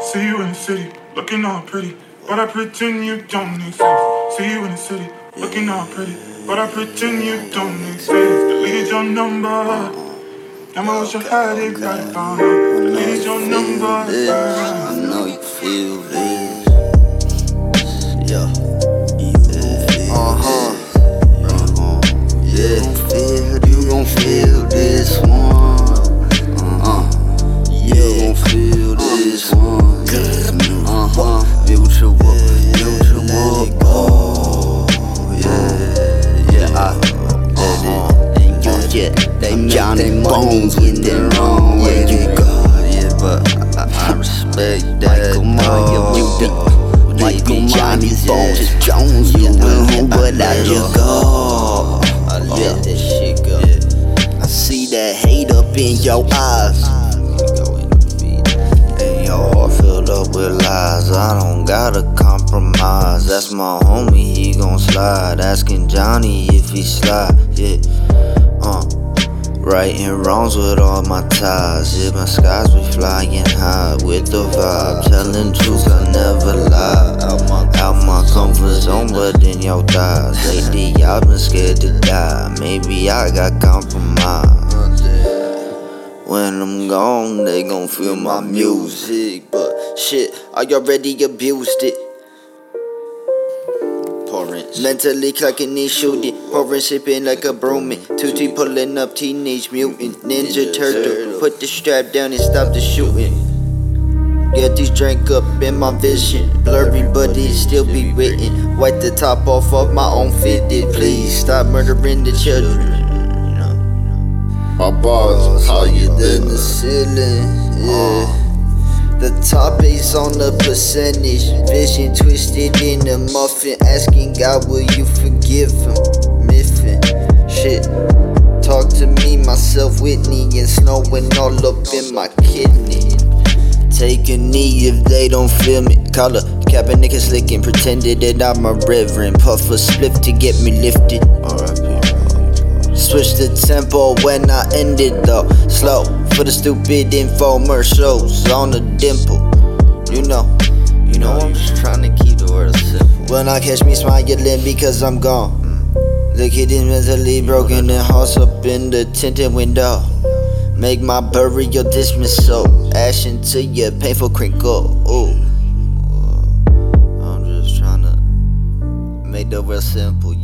See you in the city, looking all pretty, but I pretend you don't exist. See you in the city, looking all pretty, but I pretend you don't exist. Deleted your number. Damn, I wish I had it right by Deleted your number. I know you feel this. Johnny Bones with it wrong. Where you go? Yeah, but I, I respect that. Michael you the Michael Johnny Bones Jones. You went home, but I just go. I let that shit go. I see that hate up in your eyes. And your heart filled up with lies. I don't gotta compromise. That's my homie, he gon' slide. Asking Johnny if he slide. Yeah, uh. Right and wrongs with all my ties. Yeah, my skies be flying high with the vibe. Telling truth, I never lie. Out my, out my comfort zone, but in your thighs. Lately, I've been scared to die. Maybe I got compromised. When I'm gone, they gon' feel my music. But shit, I already abused it. Mentally clocking and shooting, pouring sipping like a brooming. Tutti pulling up teenage mutant ninja turtle. Put the strap down and stop the shooting. Get these drink up in my vision, blurry but it still be written. Wipe the top off of my own fitted. Please stop murdering the children. My bars higher than the ceiling. Yeah. Uh. The top is on the percentage. Vision twisted in a muffin. Asking God, will you forgive him? Miffin. Shit. Talk to me, myself, Whitney, and snowing all up in my kidney. Take a knee if they don't feel me. Call a cap a nigga slicking, pretended that I'm a reverend. Puff a spliff to get me lifted. Switch the tempo when I end it though. Slow for the stupid infomercials on the dimple. You know, you know I'm just trying to keep the world simple. When I catch me smiling because I'm gone. The kid is mentally broken and hearts up in the tinted window. Make my burial dismissal. Ash into your painful crinkle. Ooh. I'm just trying to make the word simple.